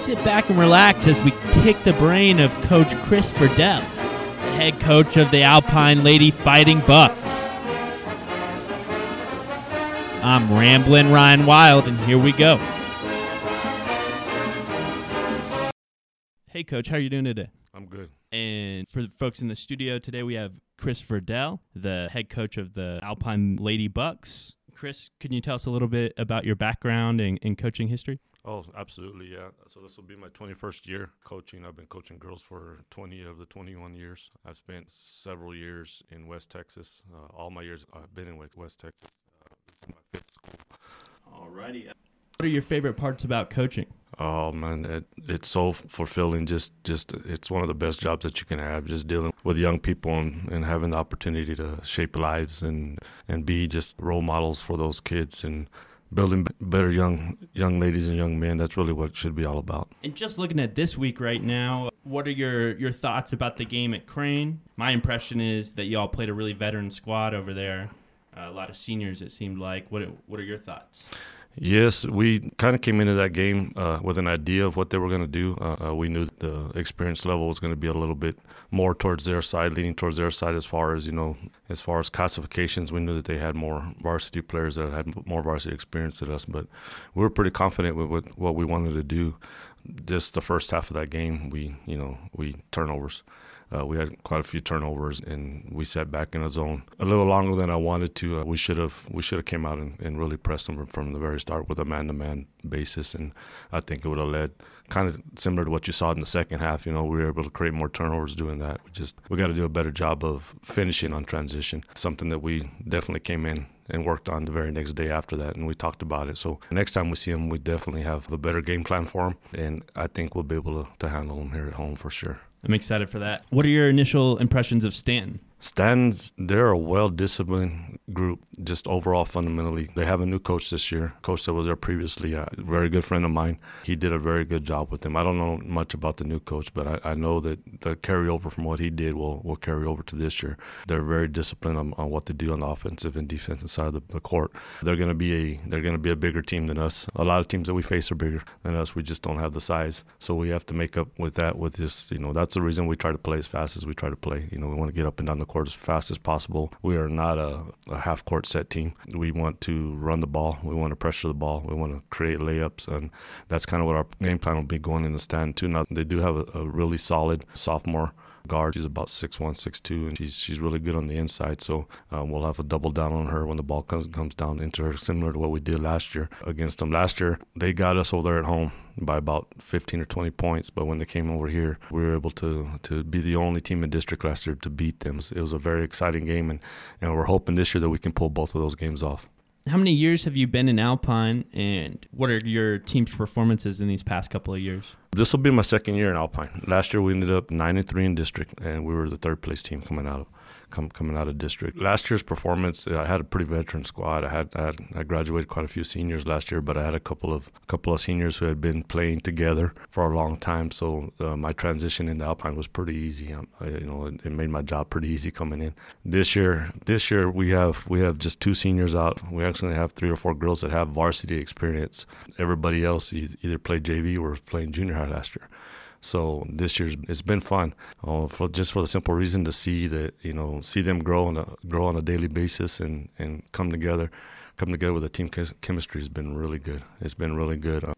Sit back and relax as we pick the brain of Coach Chris Virdell, the head coach of the Alpine Lady Fighting Bucks. I'm Ramblin' Ryan Wild, and here we go. Hey, Coach, how are you doing today? I'm good. And for the folks in the studio today, we have Chris Virdell, the head coach of the Alpine Lady Bucks. Chris, can you tell us a little bit about your background and, and coaching history? Oh, absolutely, yeah. So this will be my 21st year coaching. I've been coaching girls for 20 of the 21 years. I've spent several years in West Texas. Uh, all my years I've been in West Texas. Uh, this is my fifth school. Alrighty. What are your favorite parts about coaching? Oh man, it, it's so fulfilling. Just, just it's one of the best jobs that you can have. Just dealing with young people and, and having the opportunity to shape lives and and be just role models for those kids and building better young young ladies and young men. That's really what it should be all about. And just looking at this week right now, what are your your thoughts about the game at Crane? My impression is that y'all played a really veteran squad over there. Uh, a lot of seniors, it seemed like. What what are your thoughts? Yes, we kind of came into that game uh, with an idea of what they were going to do. Uh, uh, we knew the experience level was going to be a little bit more towards their side, leaning towards their side as far as you know, as far as classifications. We knew that they had more varsity players that had more varsity experience than us, but we were pretty confident with, with what we wanted to do. Just the first half of that game, we you know we turnovers. Uh, we had quite a few turnovers, and we sat back in a zone a little longer than I wanted to. Uh, we should have we should have came out and, and, really pressed them from the very start with a man-to-man basis, and I think it would have led kind of similar to what you saw in the second half. You know, we were able to create more turnovers doing that. We just we got to do a better job of finishing on transition. Something that we definitely came in and worked on the very next day after that, and we talked about it. So next time we see them, we definitely have a better game plan for them, and I think we'll be able to, to handle them here at home for sure. I'm excited for that. What are your initial impressions of Stanton? Stan's, they're a well disciplined group, just overall fundamentally. They have a new coach this year, coach that was there previously, a very good friend of mine. He did a very good job with them. I don't know much about the new coach, but I, I know that the carryover from what he did will, will carry over to this year. They're very disciplined on, on what to do on the offensive and defensive side of the, the court. They're going to be a they're going to be a bigger team than us. A lot of teams that we face are bigger than us. We just don't have the size, so we have to make up with that. With this, you know, that's the reason we try to play as fast as we try to play. You know, we want to get up and down the court as fast as possible. We are not a, a half court set team. We want to run the ball. We want to pressure the ball. We want to create layups, and that's kind of what our game plan will be going in the Stanton. Now they do have a, a really solid sophomore guard. She's about six one, six two, and she's she's really good on the inside. So um, we'll have a double down on her when the ball comes comes down into her, similar to what we did last year against them. Last year they got us over there at home by about 15 or 20 points, but when they came over here, we were able to to be the only team in district last year to beat them. It was a very exciting game, and and we're hoping this year that we can pull both of those games off. How many years have you been in Alpine, and what are your team's performances in these past couple of years? This will be my second year in Alpine. Last year we ended up nine and three in district, and we were the third place team coming out of come, coming out of district. Last year's performance, I had a pretty veteran squad. I had, I had I graduated quite a few seniors last year, but I had a couple of a couple of seniors who had been playing together for a long time. So uh, my transition into Alpine was pretty easy. Um, I, you know, it, it, made my job pretty easy coming in. This year, this year we have we have just two seniors out. We actually have three or four girls that have varsity experience. Everybody else either played JV or was playing junior high last year. So this year's it's been fun, uh, for just for the simple reason to see that you know see them grow on a grow on a daily basis and and come together, come together with a team chemistry has been really good. It's been really good. Uh,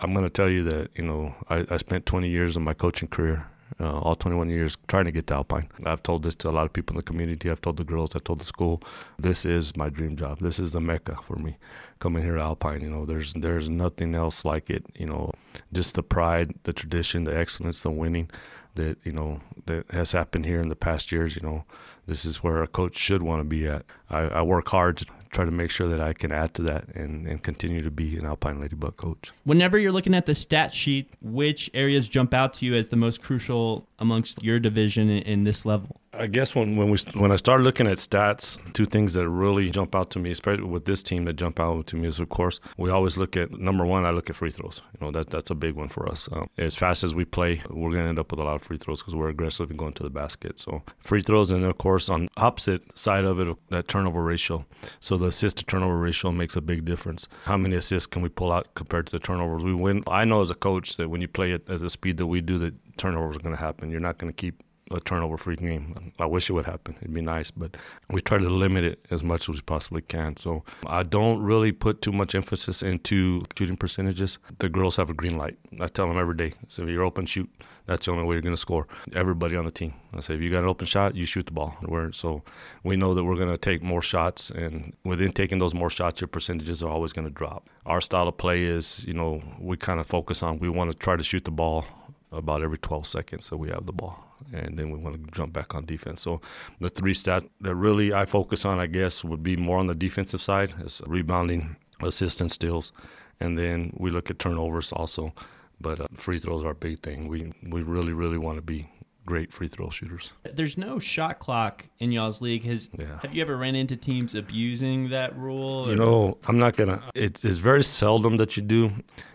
I'm going to tell you that you know I, I spent 20 years of my coaching career uh, all 21 years trying to get to Alpine. I've told this to a lot of people in the community. I've told the girls. I've told the school. This is my dream job. This is the mecca for me. Coming here to Alpine, you know, there's there's nothing else like it. You know, just the pride, the tradition, the excellence, the winning that you know that has happened here in the past years. You know, this is where a coach should want to be at. I, I work hard to try to make sure that I can add to that and, and continue to be an Alpine Lady Buck coach. Whenever you're looking at the stat sheet, which areas jump out to you as the most crucial amongst your division in, in this level? I guess when when we when I start looking at stats, two things that really jump out to me, especially with this team that jump out to me is of course we always look at number one. I look at free throws. You know that that's a big one for us. Um, as fast as we play, we're to end up with a lot of free throws because we're aggressive and going to the basket. So free throws, and of course on opposite side of it, that turnover ratio. So the assist to turnover ratio makes a big difference. How many assists can we pull out compared to the turnovers we win? I know as a coach that when you play at, at the speed that we do, that turnovers are going to happen. You're not going to keep a turnover free game. I wish it would happen. It'd be nice, but we try to limit it as much as we possibly can. So I don't really put too much emphasis into shooting percentages. The girls have a green light. I tell them every day. So if you're open, shoot. That's the only way you're going to score. Everybody on the team. I say if you got an open shot, you shoot the ball. We're, so we know that we're going to take more shots, and within taking those more shots, your percentages are always going to drop. Our style of play is, you know, we kind of focus on we want to try to shoot the ball about every 12 seconds so we have the ball and then we want to jump back on defense. So the three stats that really i focus on i guess would be more on the defensive side is rebounding assist and steals and then we look at turnovers also. But uh, free throws are a big thing. We we really really want to be great free throw shooters. There's no shot clock in y'all's league. Has yeah. have you ever ran into teams abusing that rule? Or? You know, I'm not gonna. It's, it's very seldom that you do.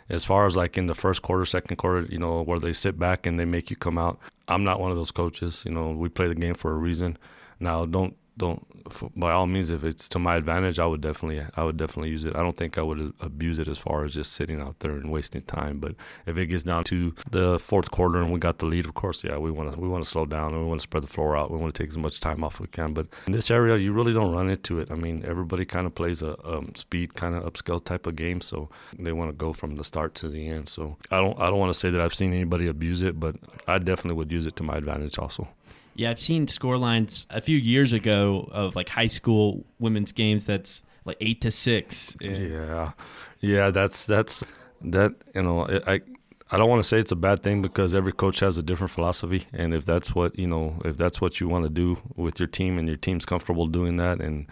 As far as like in the first quarter, second quarter, you know, where they sit back and they make you come out. I'm not one of those coaches. You know, we play the game for a reason. Now, don't don't by all means if it's to my advantage i would definitely i would definitely use it. I don't think i would abuse it as far as just sitting out there and wasting time but if it gets down to the fourth quarter and we got the lead of course yeah we want to we want to slow down and we want to spread the floor out. We want to take as much time off as we can but in this area you really don't run into it. I mean everybody kind of plays a um, speed kind of upscale type of game so they want to go from the start to the end. So i don't i don't want to say that i've seen anybody abuse it but i definitely would use it to my advantage also yeah, I've seen score lines a few years ago of like high school women's games that's like eight to six. Yeah, yeah, that's that's that. You know, I I don't want to say it's a bad thing because every coach has a different philosophy, and if that's what you know, if that's what you want to do with your team, and your team's comfortable doing that, and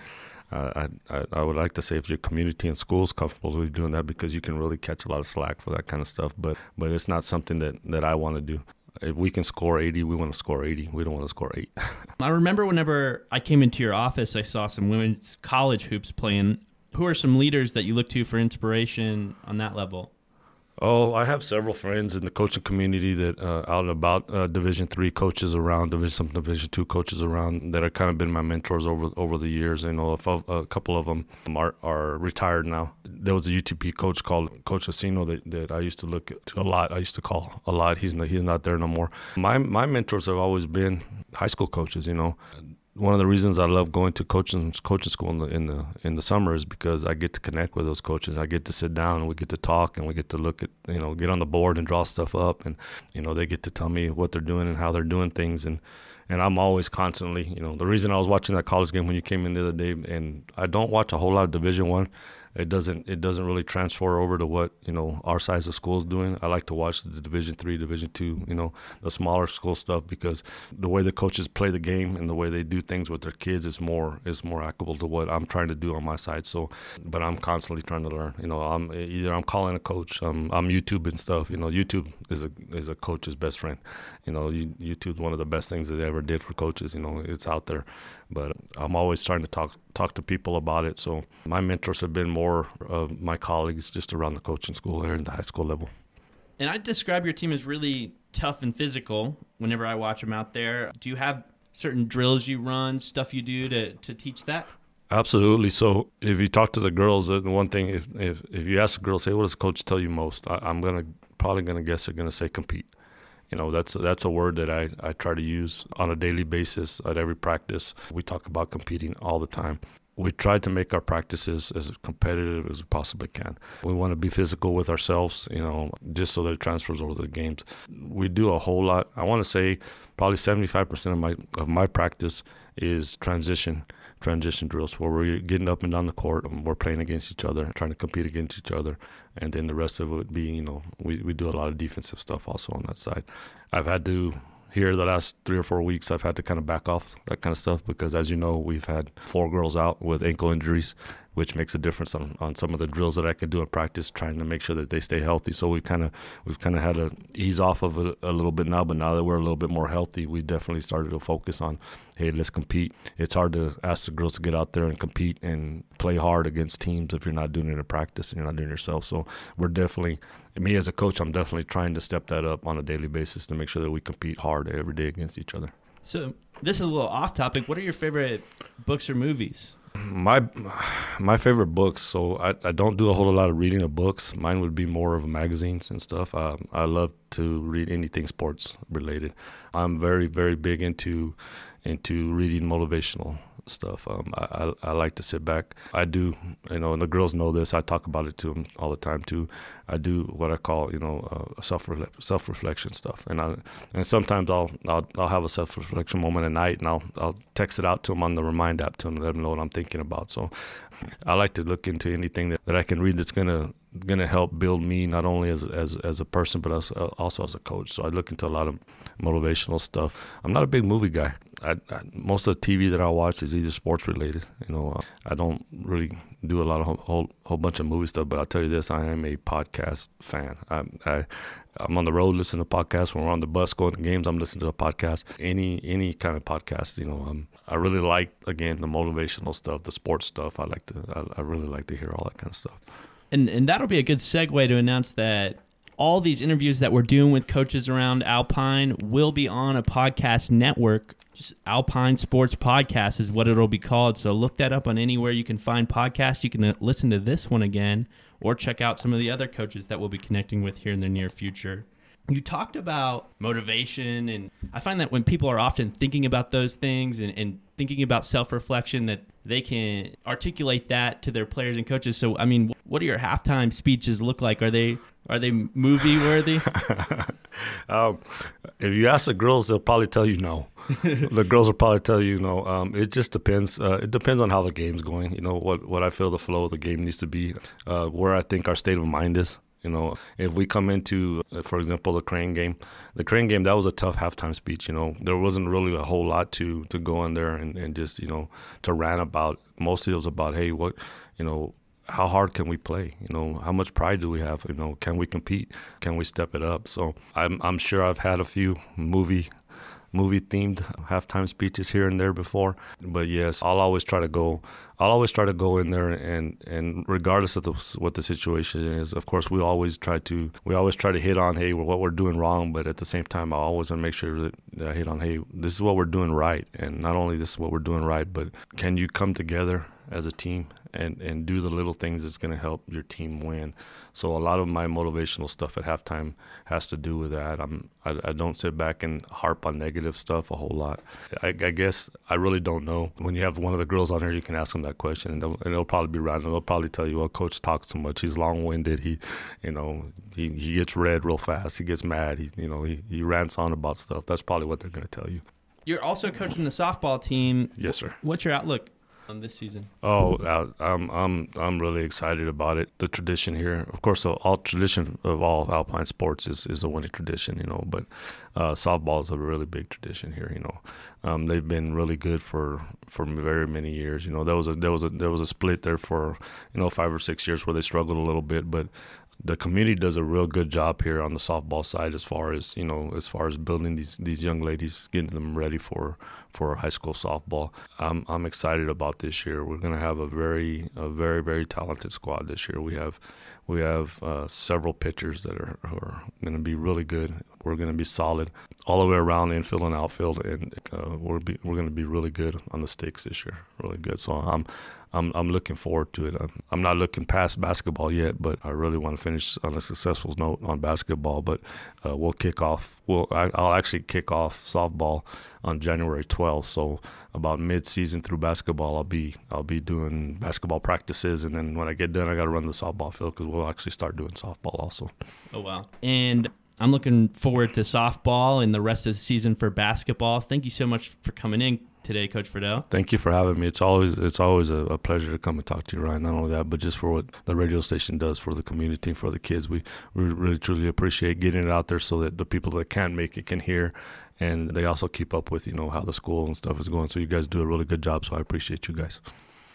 uh, I, I would like to say if your community and school is comfortable with doing that because you can really catch a lot of slack for that kind of stuff. But but it's not something that, that I want to do if we can score 80, we want to score 80. We don't want to score 8. I remember whenever I came into your office, I saw some women's college hoops playing. Who are some leaders that you look to for inspiration on that level? Oh, I have several friends in the coaching community that uh, out and about uh, Division three coaches around, Division some Division two coaches around that have kind of been my mentors over over the years. You know, a, couple of them are, are retired now. There was a UTP coach called Coach Asino that, that I used to look at a lot. I used to call a lot. He's not, he's not there no more. My my mentors have always been high school coaches. You know, one of the reasons I love going to coaching coaching school in the in the in the summer is because I get to connect with those coaches. I get to sit down and we get to talk and we get to look at you know get on the board and draw stuff up and you know they get to tell me what they're doing and how they're doing things and and I'm always constantly you know the reason I was watching that college game when you came in the other day and I don't watch a whole lot of Division One it doesn't it doesn't really transfer over to what you know our size of school is doing. I like to watch the Division three, Division two, you know, the smaller school stuff because the way the coaches play the game and the way they do things with their kids is more is more applicable to what I'm trying to do on my side. So, but I'm constantly trying to learn. You know, I'm either I'm calling a coach, I'm I'm YouTube and stuff. You know, YouTube is a is a coach's best friend. You know, YouTube's one of the best things that they ever did for coaches. You know, it's out there, but I'm always trying to talk talk to people about it. So my mentors have been more of my colleagues just around the coaching school here in the high school level. And I describe your team as really tough and physical whenever I watch them out there. Do you have certain drills you run, stuff you do to, to teach that? Absolutely. So if you talk to the girls, the one thing, if, if, if you ask a girl, say, what does coach tell you most? I, I'm going to probably going to guess they're going to say compete you know that's that's a word that I, I try to use on a daily basis at every practice we talk about competing all the time we try to make our practices as competitive as we possibly can. We want to be physical with ourselves, you know, just so that it transfers over the games. We do a whole lot. I want to say probably 75% of my of my practice is transition transition drills where we're getting up and down the court and we're playing against each other, trying to compete against each other. And then the rest of it being, you know, we, we do a lot of defensive stuff also on that side. I've had to here the last three or four weeks I've had to kind of back off that kind of stuff because as you know we've had four girls out with ankle injuries which makes a difference on, on some of the drills that I could do in practice, trying to make sure that they stay healthy. So we kind of we've kind of had to ease off of it a little bit now, but now that we're a little bit more healthy, we definitely started to focus on, hey, let's compete. It's hard to ask the girls to get out there and compete and play hard against teams if you're not doing it in practice and you're not doing it yourself. So we're definitely me as a coach, I'm definitely trying to step that up on a daily basis to make sure that we compete hard every day against each other. So this is a little off topic. What are your favorite books or movies? My my favorite books. So I, I don't do a whole lot of reading of books. Mine would be more of magazines and stuff. Um, I love to read anything sports related. I'm very very big into into reading motivational stuff. Um, I, I, I like to sit back. I do, you know, and the girls know this. I talk about it to them all the time too. I do what I call, you know, uh, self self reflection stuff, and I and sometimes I'll I'll I'll have a self reflection moment at night, and I'll I'll text it out to them on the remind app to them, let them know what I'm thinking about. So I like to look into anything that, that I can read that's gonna gonna help build me not only as as as a person but as, uh, also as a coach. So I look into a lot of motivational stuff. I'm not a big movie guy. I, I, most of the TV that I watch is either sports related. You know, uh, I don't really do a lot of whole, whole, whole bunch of movie stuff. But I'll tell you this: I am a podcast fan. I, I I'm on the road listening to podcasts. When we're on the bus going to games, I'm listening to a podcast. Any any kind of podcast, you know. Um, I really like again the motivational stuff, the sports stuff. I like to. I, I really like to hear all that kind of stuff. And and that'll be a good segue to announce that all these interviews that we're doing with coaches around Alpine will be on a podcast network. Just Alpine Sports Podcast is what it'll be called. So look that up on anywhere you can find podcasts. You can uh, listen to this one again or check out some of the other coaches that we'll be connecting with here in the near future. You talked about motivation, and I find that when people are often thinking about those things and, and thinking about self reflection, that they can articulate that to their players and coaches. So, I mean, what do your halftime speeches look like? Are they are they movie worthy? um, if you ask the girls, they'll probably tell you no. the girls will probably tell you no. Um, it just depends. Uh, it depends on how the game's going. You know what what I feel the flow of the game needs to be, uh, where I think our state of mind is. You know, if we come into, uh, for example, the Crane game, the Crane game that was a tough halftime speech. You know, there wasn't really a whole lot to to go in there and, and just you know to rant about. Mostly it was about, hey, what you know, how hard can we play? You know, how much pride do we have? You know, can we compete? Can we step it up? So I'm I'm sure I've had a few movie movie themed halftime speeches here and there before, but yes, I'll always try to go. I'll always try to go in there and and regardless of the, what the situation is, of course, we always try to we always try to hit on hey what we're doing wrong, but at the same time, I always want to make sure that, that I hit on hey this is what we're doing right, and not only this is what we're doing right, but can you come together as a team and and do the little things that's going to help your team win. So a lot of my motivational stuff at halftime has to do with that. I'm I, I don't sit back and harp on negative stuff a whole lot. I, I, guess I really don't know. When you have one of the girls on here, you can ask them that question, and they'll, and they'll probably be random. They'll probably tell you, "Well, coach talks too much. He's long-winded. He, you know, he, he gets red real fast. He gets mad. He, you know, he, he rants on about stuff." That's probably what they're going to tell you. You're also coaching the softball team. Yes, sir. What's your outlook this season? Oh, I'm I'm I'm really excited about it. The tradition here, of course, all tradition of all alpine sports is is a winning tradition, you know. But uh, softball is a really big tradition here, you know. Um, they've been really good for for very many years. You know, there was a there was a there was a split there for you know five or six years where they struggled a little bit, but the community does a real good job here on the softball side as far as you know as far as building these these young ladies getting them ready for for high school softball i'm i'm excited about this year we're going to have a very a very very talented squad this year we have we have uh, several pitchers that are, are going to be really good. We're going to be solid all the way around infield and outfield, and uh, we're be, we're going to be really good on the stakes this year. Really good. So I'm I'm I'm looking forward to it. I'm, I'm not looking past basketball yet, but I really want to finish on a successful note on basketball. But uh, we'll kick off. Well, I, will actually kick off softball on January 12th. So about mid-season through basketball, I'll be I'll be doing basketball practices, and then when I get done, I got to run the softball field because we'll actually start doing softball also. Oh wow! And I'm looking forward to softball and the rest of the season for basketball. Thank you so much for coming in today, Coach Virdell. Thank you for having me. It's always it's always a, a, pleasure to come and talk to you, Ryan. Not only that, but just for what the radio station does for the community and for the kids. We we really truly appreciate getting it out there so that the people that can't make it can hear, and they also keep up with you know how the school and stuff is going. So you guys do a really good job. So I appreciate you guys.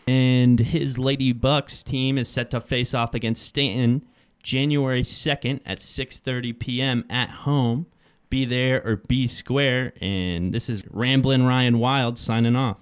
And his Lady Bucks team is set to face off against Stanton January 2nd at 6:30 p.m. at home. Be there or be square. And this is Ramblin' Ryan Wild signing off.